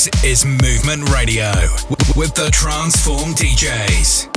This is Movement Radio with the Transform DJs.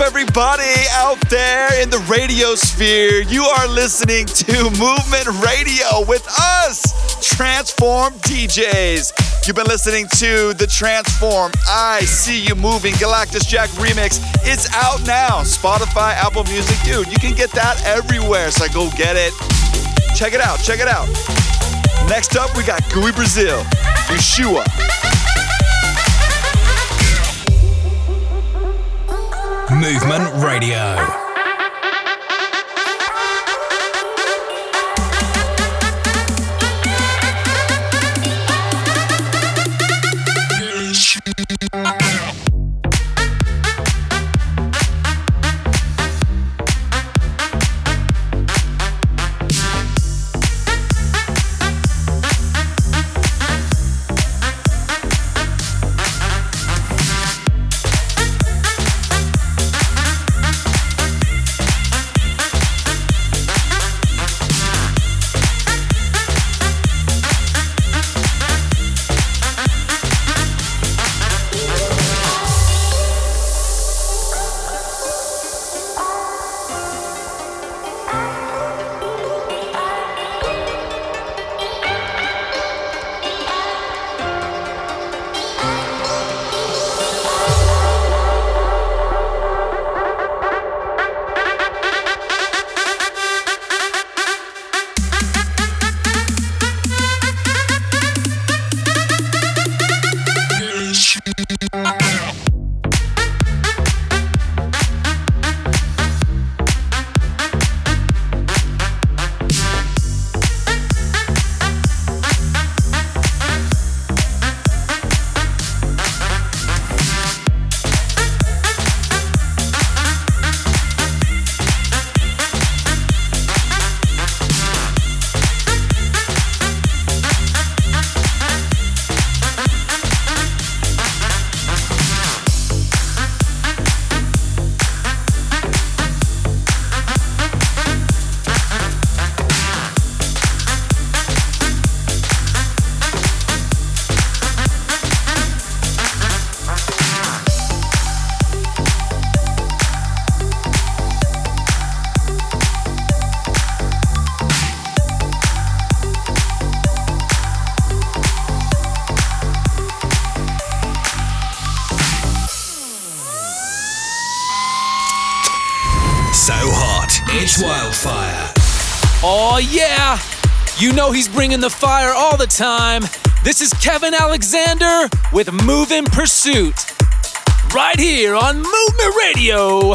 Everybody out there in the radio sphere. You are listening to Movement Radio with us, Transform DJs. You've been listening to the Transform I See You Moving Galactus Jack remix. It's out now. Spotify, Apple Music. Dude, you can get that everywhere. So go get it. Check it out. Check it out. Next up, we got Gui Brazil, Yeshua. Movement Radio. Oh, yeah. You know he's bringing the fire all the time. This is Kevin Aleksander with Move in Pursuit. Right here on Movement Radio.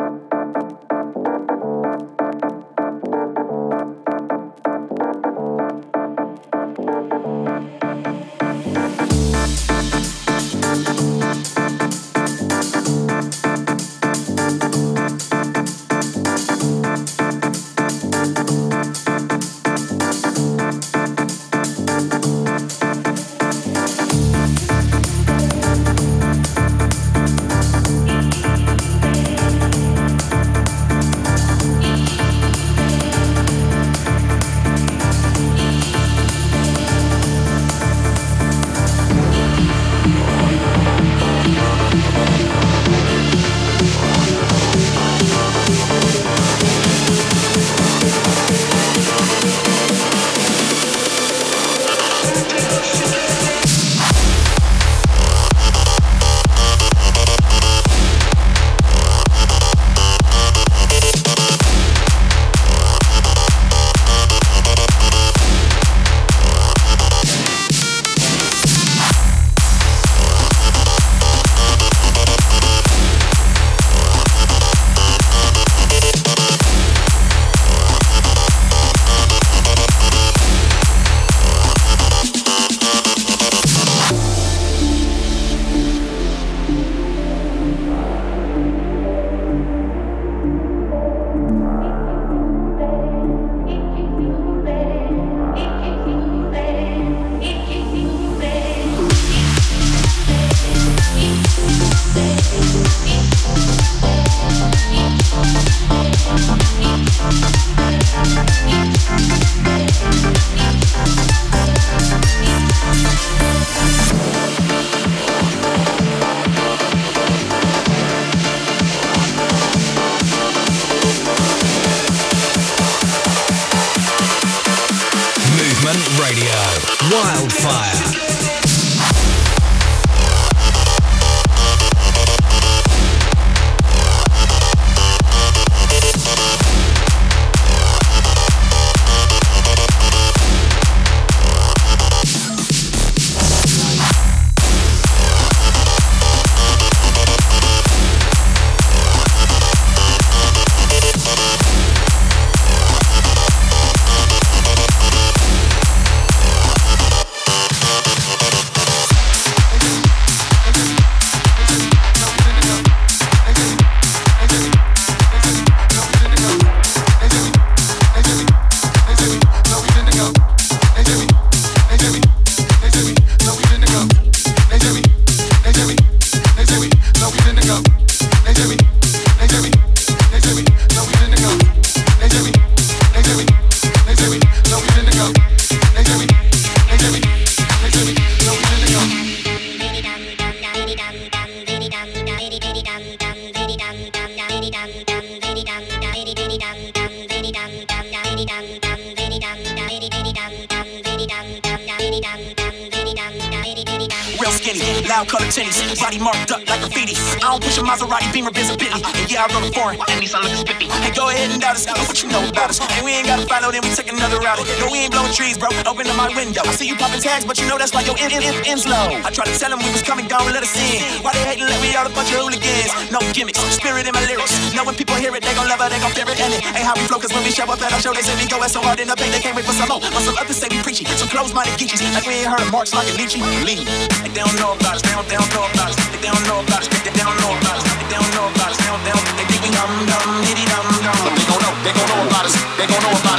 ain't how we flow, cause when we show up at our show, they say we go so hard in the paint, they can't wait for some more. But some others say we preachy, some close-minded geechies. Like we ain't heard Marx like a. Lead. Like they don't know about us, they don't, know about us. They don't know about us, they, don't know about us. They don't know about us, they don't, they don't, they think we dumb, dumb, diddy dum dum. But they gon' know, they gon' know about us, they gon' know about us.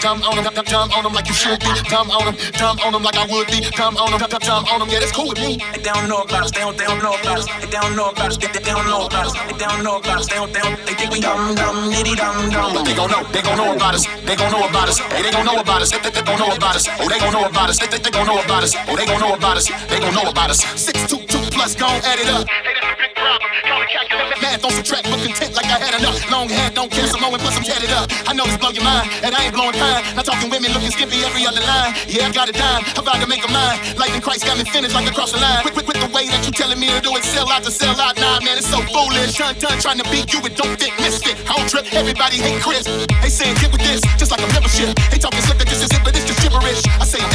Dumb on them, dumb on them like you should be, dumb on them, dumb on them like I would be, dumb on them, dumb on them. Yeah, that's cool with me. They don't know about us. They don't. They don't know about us. They don't know about us. They, they don't know about us. They don't know about us. They don't. They don't. They think we dumb, dumb, nitty, dumb, dumb. But they gon' know. They gon' know about us. They gon' know about us. Hey, they gon' know about us. They, they, they gon' know about us. Oh, they gon' know about us. They, they, they gon' know about us. Oh, they gon' know about us. They gon' know about us. Six two two plus, gon' add it up. Hey, that's a big problem. Math don't subtract, but content like I had enough. Long hair don't care, some more and plus I'm tatted up. I know this blow your mind, and I ain't blowing pine. Not talking women looking skimpy every other line. Yeah, I got a dime, about to make a mine. in Christ got me finished like across the line. Quick, quick, quick, the way that you telling me to do it, sell out to sell out. Nah, man, it's so foolish. Done, done, trying to beat you, it don't fit, misfit. Whole trip, everybody hate Chris. They saying get with this, just like a membership. They talking slick that this is it, but it's just gibberish. I say I'm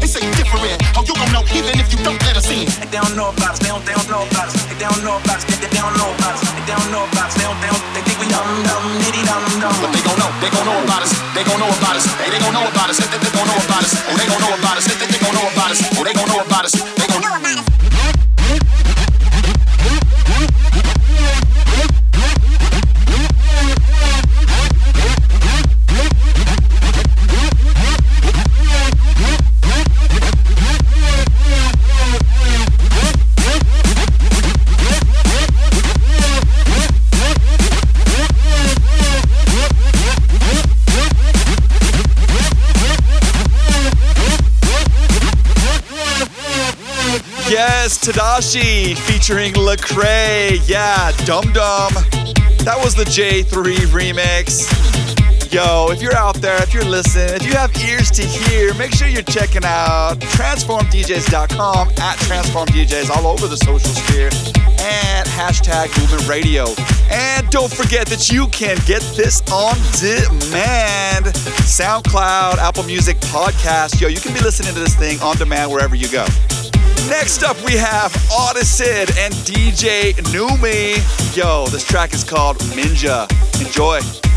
they say different. Oh, you gon' know even if you don't let us in. They don't know about us. They don't. They don't know about us. They don't know about us. They, they don't know about us. They don't know about us. They don't. They don't. They think we dumb, dumb, nitty, dumb, dumb. But they gon' know, they gon' know about us. They gon' know about us. Hey, they gon' know about us. They, they, they gon' know about us. Oh, they gon' know about us. They, they, they gon' know about us. Oh, they gon' know about us. They gon' know about us. Yes, featuring Lecrae. Yeah, Dum Dum. That was the J3 remix. Yo, if you're out there, if you're listening, if you have ears to hear, make sure you're checking out transformdjs.com at transformdjs all over the social sphere and hashtag movement radio. And don't forget that you can get this on demand. SoundCloud, Apple Music, podcast. Yo, you can be listening to this thing on demand wherever you go. Next up, we have Audicid and DJ KNUM3. Yo, this track is called MINJA. Enjoy.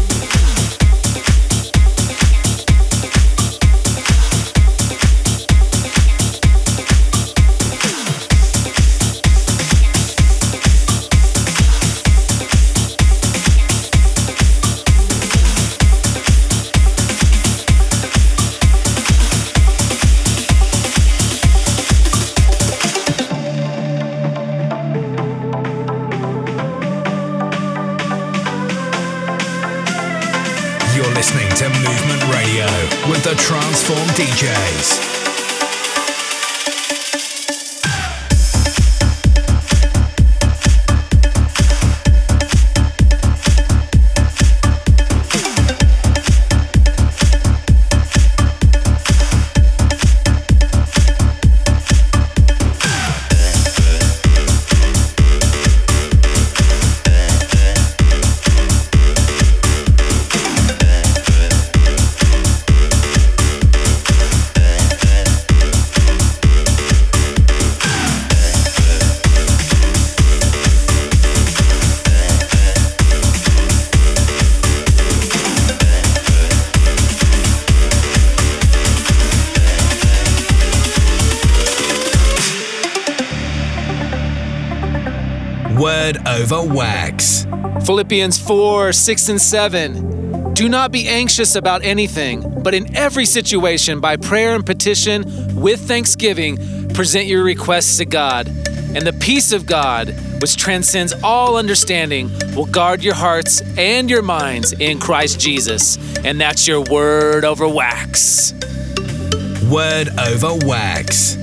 Movement Radio with the Transform DJs. Over wax. Philippians 4 6 and 7. Do not be anxious about anything, but in every situation, by prayer and petition, with thanksgiving, present your requests to God. And the peace of God, which transcends all understanding, will guard your hearts and your minds in Christ Jesus. And that's your word over wax. Word over wax.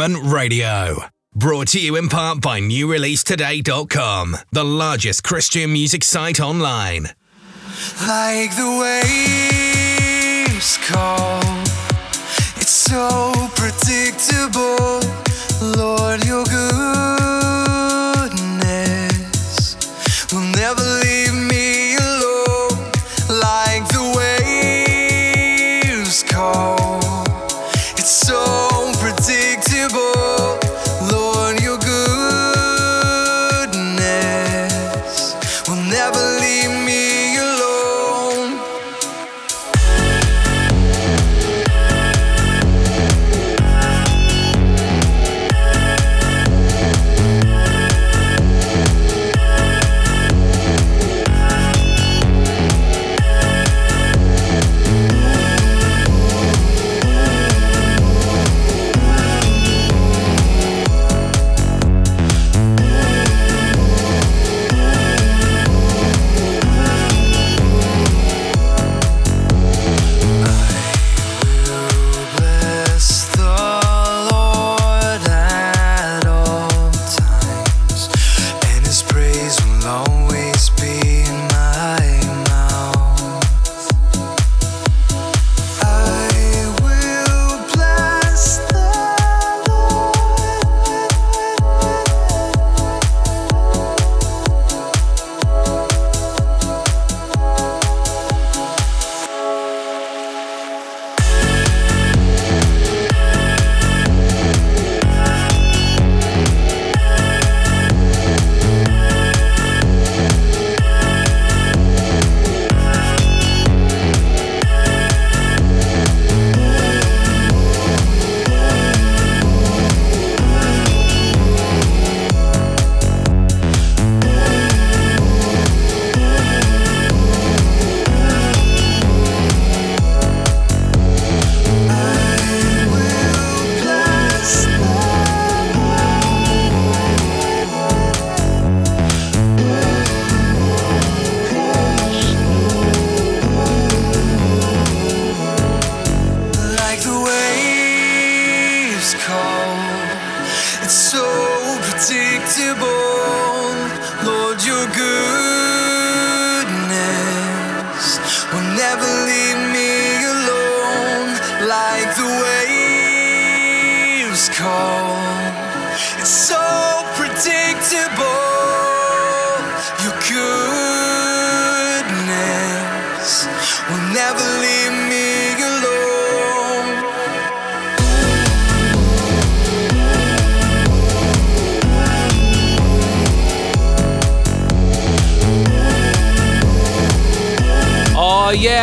Movement Radio. Brought to you in part by NewReleaseToday.com, the largest Christian music site online. Like the waves call, it's so predictable. Lord, you're good.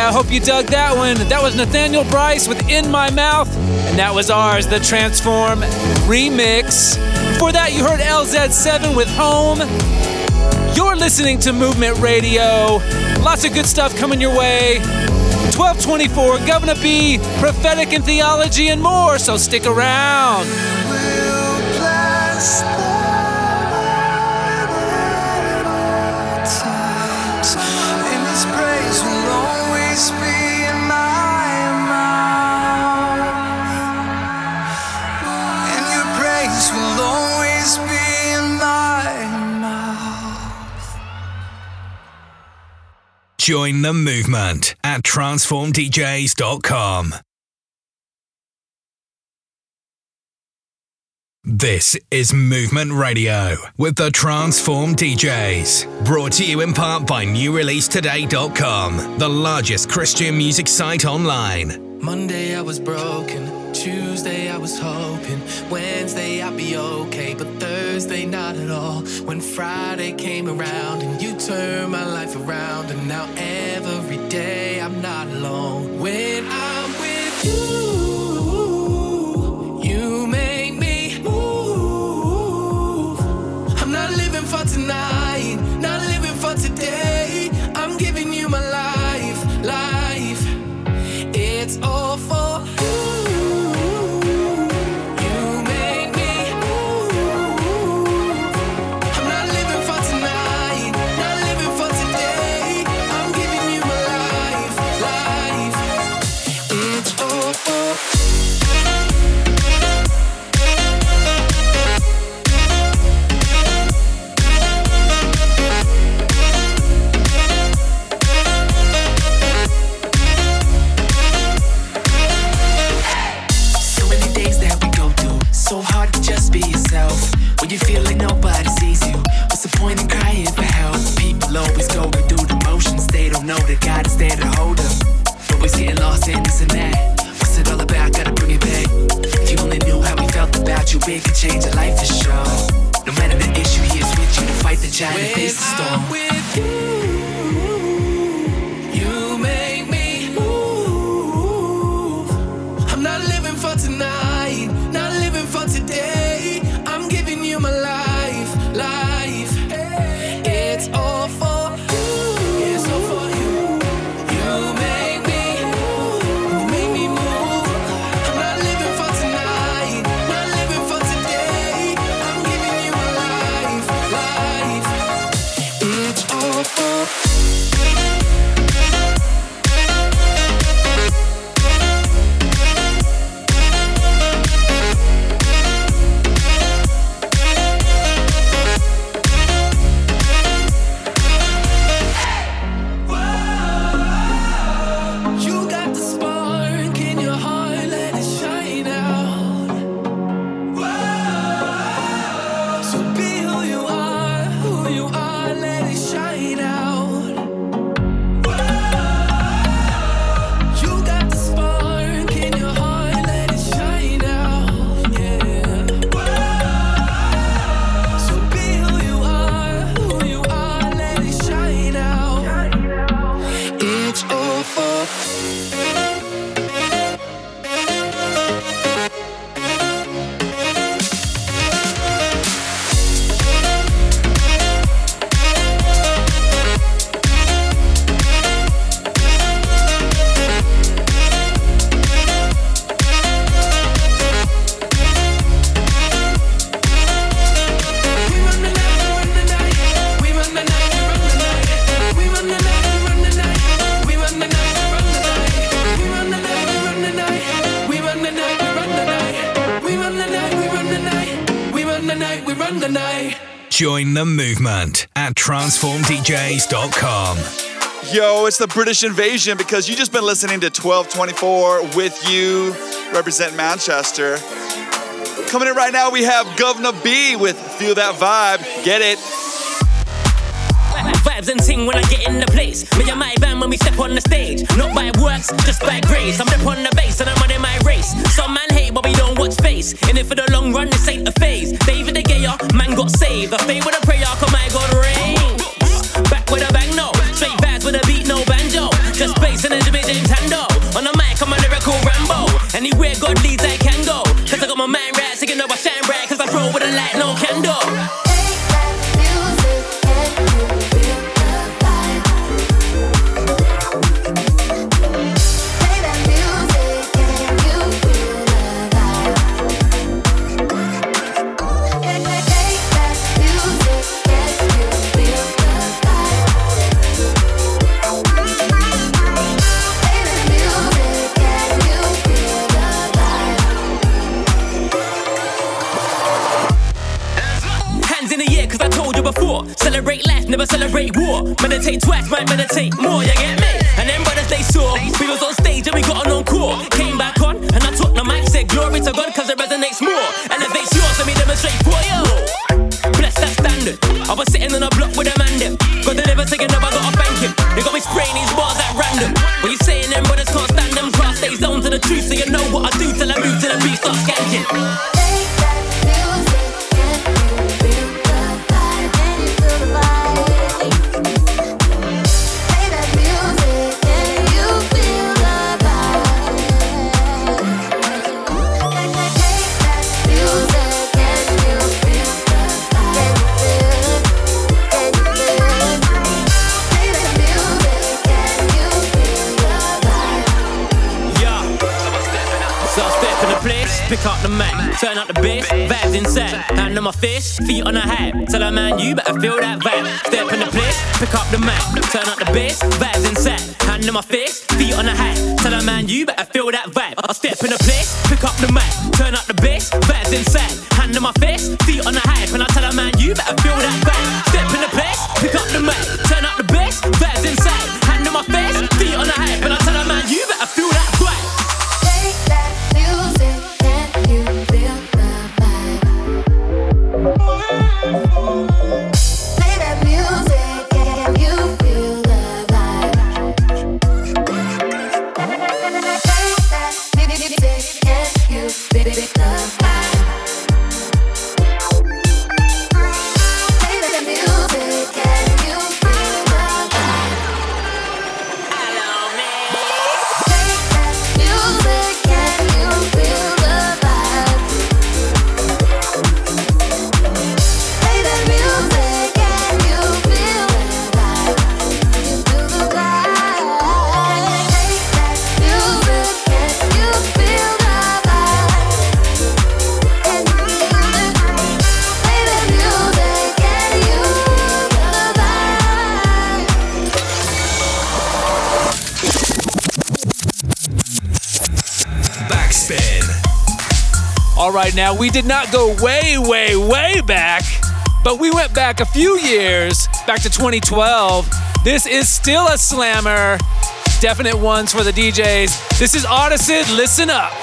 I hope you dug that one. That was Nathanael Bryce with In My Mouth, and that was ours, the Transform remix. Before that, you heard LZ7 with Home. You're listening to Movement Radio. Lots of good stuff coming your way. 1224, Guvna B, Profetik and theology, and more, so stick around. Join the movement at transformdjs.com. This is Movement Radio with the Transform DJs. Brought to you in part by NewReleaseToday.com, the largest Christian music site online. Monday I was broken, Tuesday I was hoping, Wednesday I'd be okay, but Thursday not at all. When Friday came around and you turned my life around, and now every day I'm not alone. When I'm with you, it could change your life for sure. No matter the issue, he is with you to fight the giant and face the storm. with you, you Join the movement at transformdjs.com. Yo, it's the British invasion because you just been listening to 1224 with you, represent Manchester. Coming in right now, we have Guvna B with Feel That Vibe. Get it? Vibes and ting when I get in the place. Me and my band when we step on the stage. Not by works, just by grace. I'm up on the base and I'm running my race. Some man hate, but we don't watch face. In it for the long run, this ain't a phase. David the Gayer, man got saved. I stay with a prayer, come my God rain. Back with a bang, no. Straight vibes with a beat, no banjo. Just bass and a Jimmy James Hando. On the mic, I'm a lyrical Rambo. Anywhere God leads, I can never celebrate war. Meditate twice, might meditate more, you get me? And then brothers they saw. We was on feet on the hype. Tell a man you better feel that vibe. Step in the place, pick up the mic, turn up the bass, vibes inside, hand on my face, feet on the hype. Tell a man you better feel that vibe. I step in the place, pick up the mic, turn up the bass, vibes inside, hand on my face, feet on the hype, now we did not go way, way, way back, but we went back a few years, back to 2012. This is still a slammer. Definite ones for the DJs. This is Audicid. Listen up.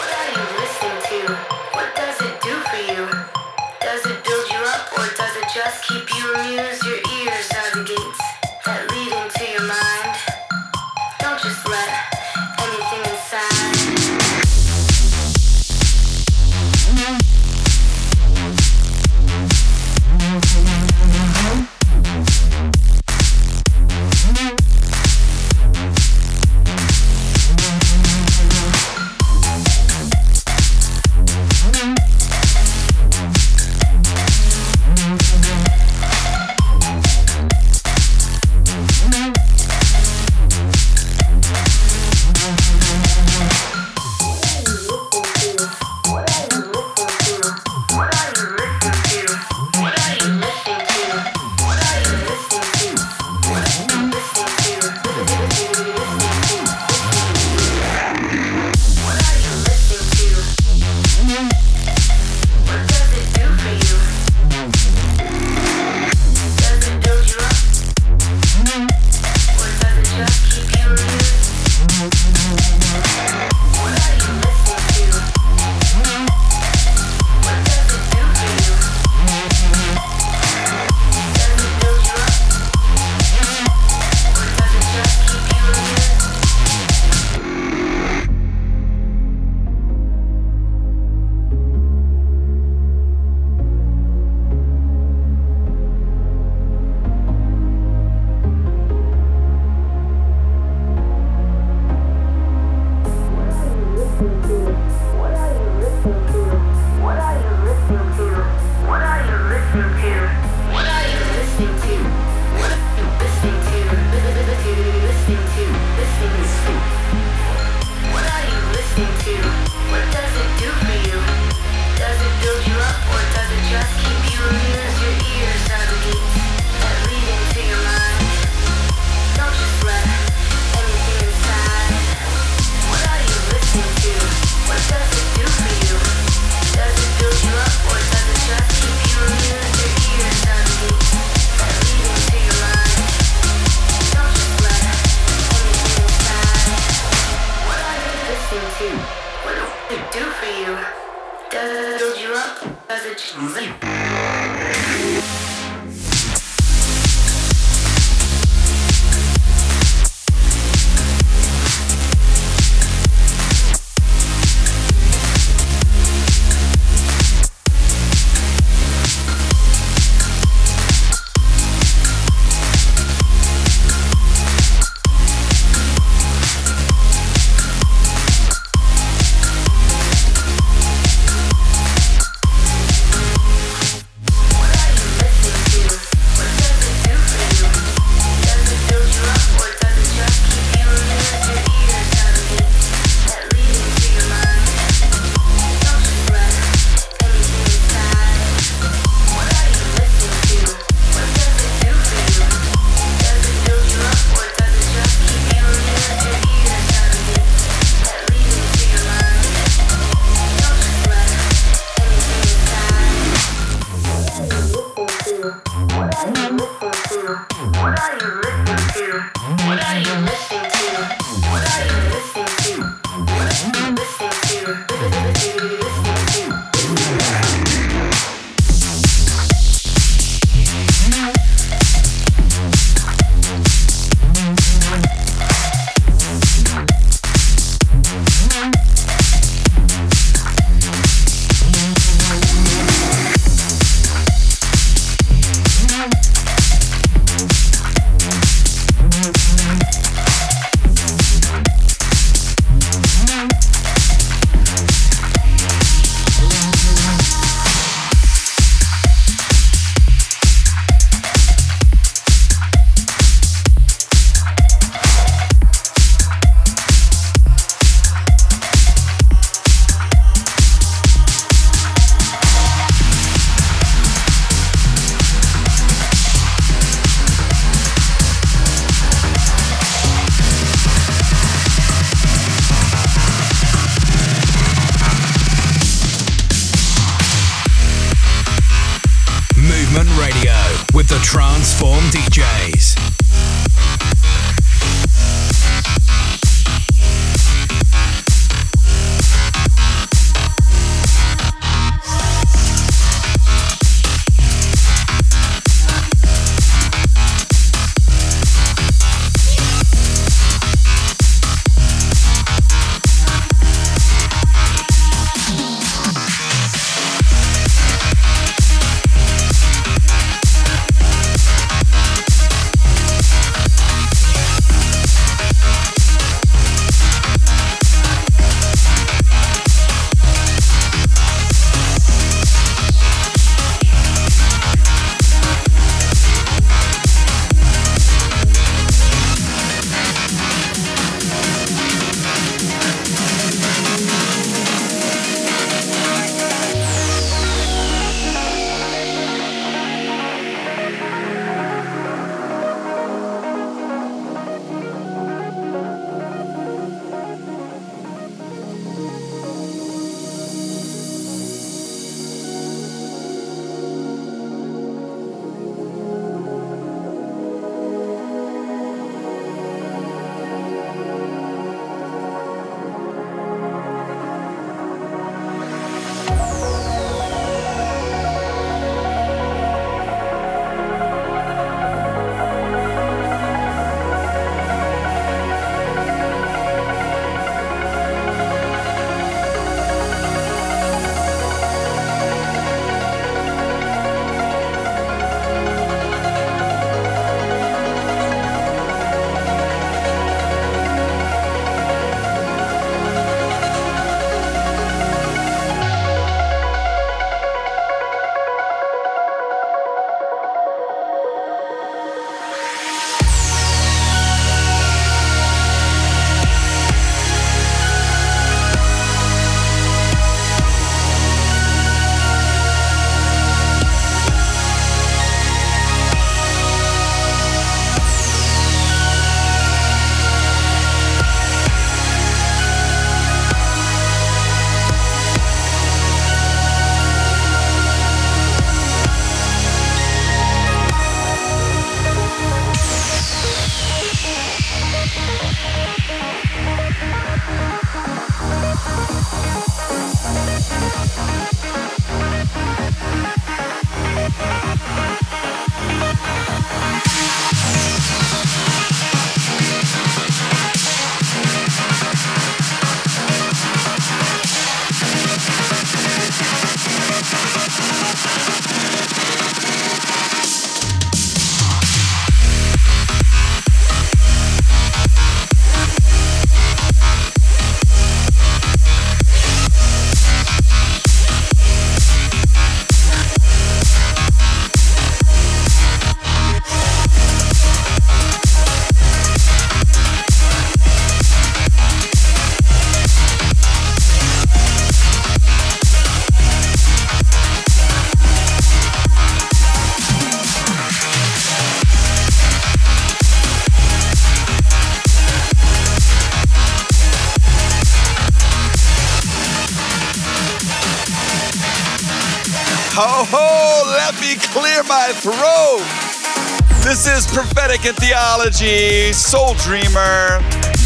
And Theology, Soul Dreamer.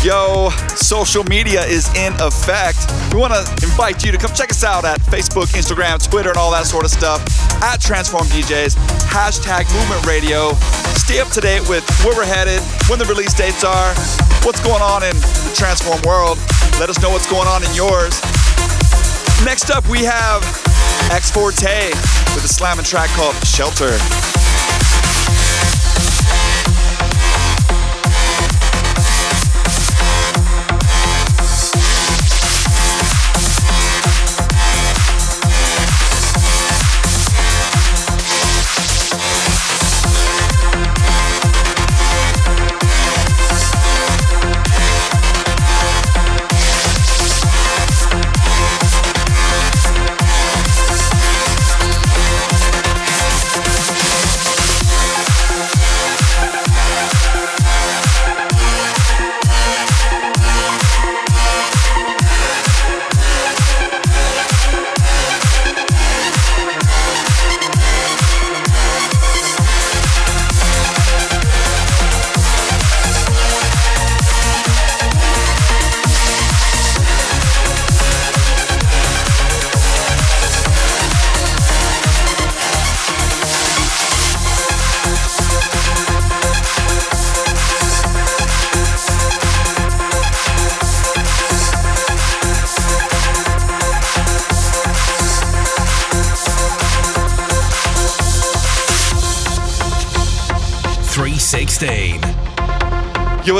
Yo, social media is in effect. We want to invite you to come check us out at Facebook, Instagram, Twitter, and all that sort of stuff at Transform DJs, hashtag Movement Radio. Stay up to date with where we're headed, when the release dates are, what's going on in the Transform world. Let us know what's going on in yours. Next up, we have X Forte with a slamming track called Shelter.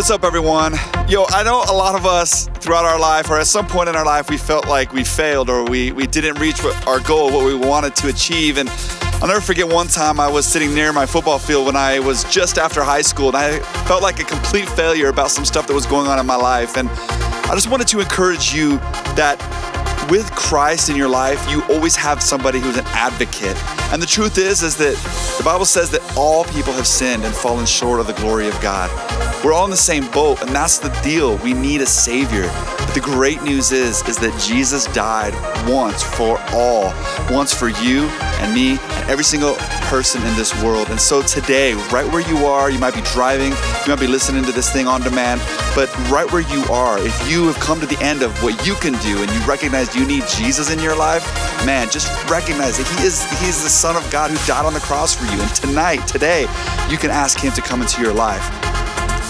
What's up, everyone? Yo, I know a lot of us throughout our life, or at some point in our life, we felt like we failed or we, we didn't reach what, our goal, what we wanted to achieve. And I'll never forget one time I was sitting near my football field when I was just after high school, and I felt like a complete failure about some stuff that was going on in my life. And I just wanted to encourage you that with Christ in your life, you always have somebody who's an advocate. And the truth is, is that the Bible says that all people have sinned and fallen short of the glory of God. We're all in the same boat, and that's the deal. We need a savior. But the great news is, is that Jesus died once for all, once for you and me and every single person in this world. And so today, right where you are, you might be driving, you might be listening to this thing on demand, but right where you are, if you have come to the end of what you can do and you recognize you need Jesus in your life, man, just recognize that He is He is the Son of God who died on the cross for you. And tonight, today, you can ask Him to come into your life.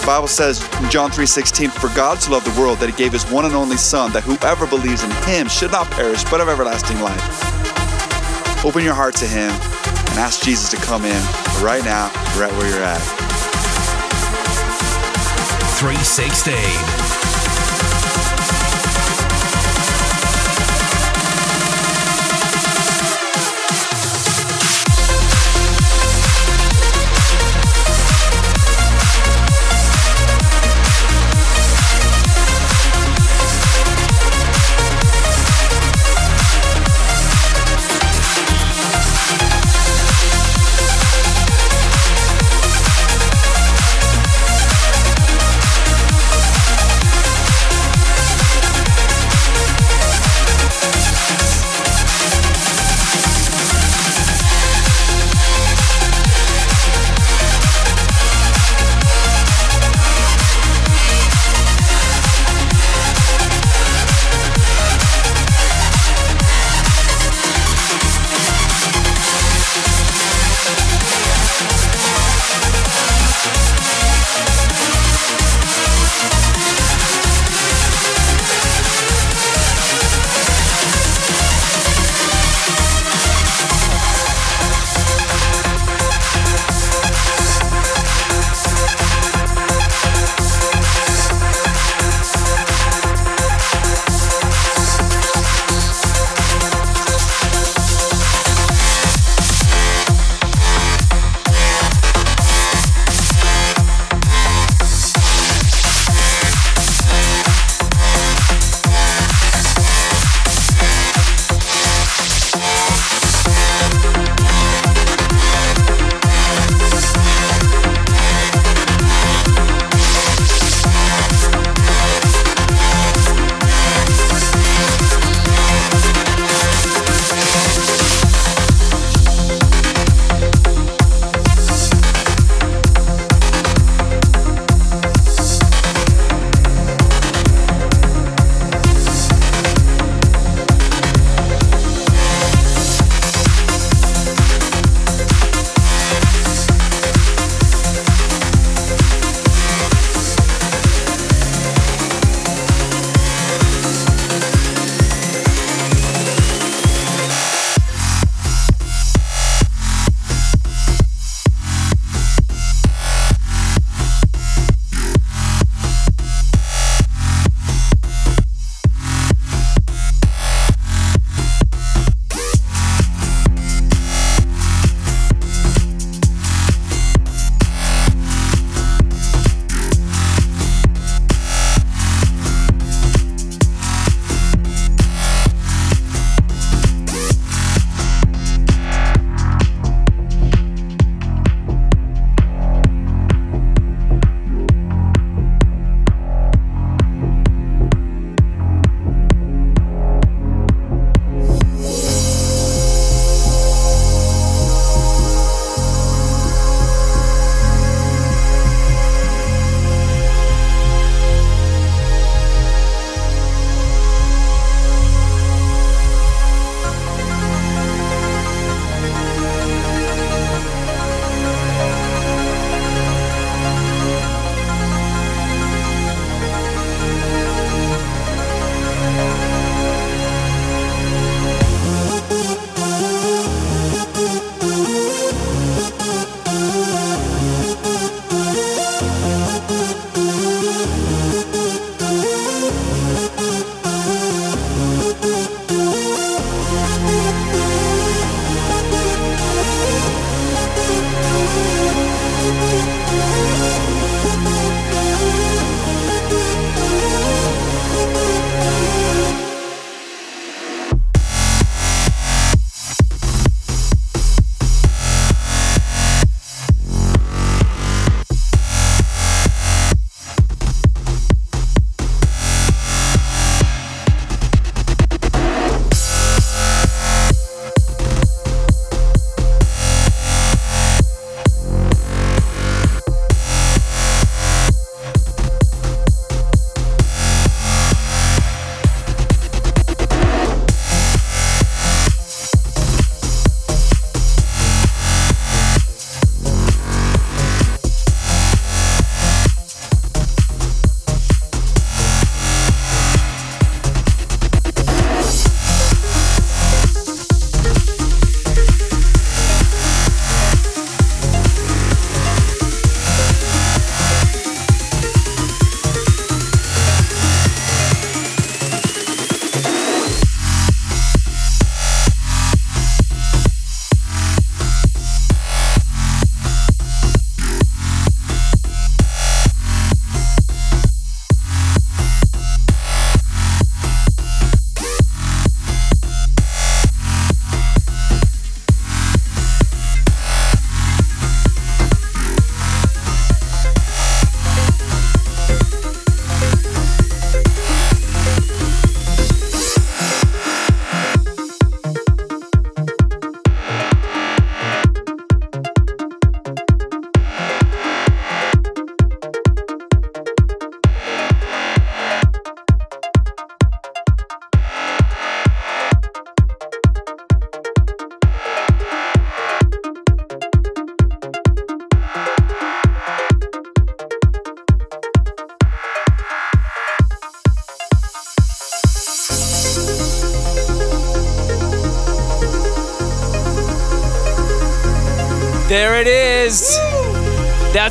The Bible says in John 3:16, "For God so loved the world that He gave His one and only Son, that whoever believes in Him should not perish, but have everlasting life." Open your heart to Him and ask Jesus to come in right now, right where you're at. 316.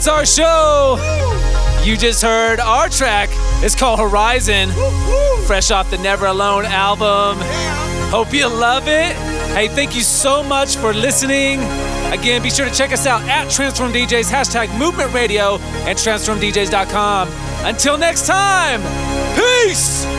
Our show. You just heard our track. It's called Horizon, fresh off the Never Alone album. Hope you love it. Hey, thank you so much for listening. Again, be sure to check us out at Transform DJs, hashtag Movement Radio, and TransformDJs.com. Until next time, peace!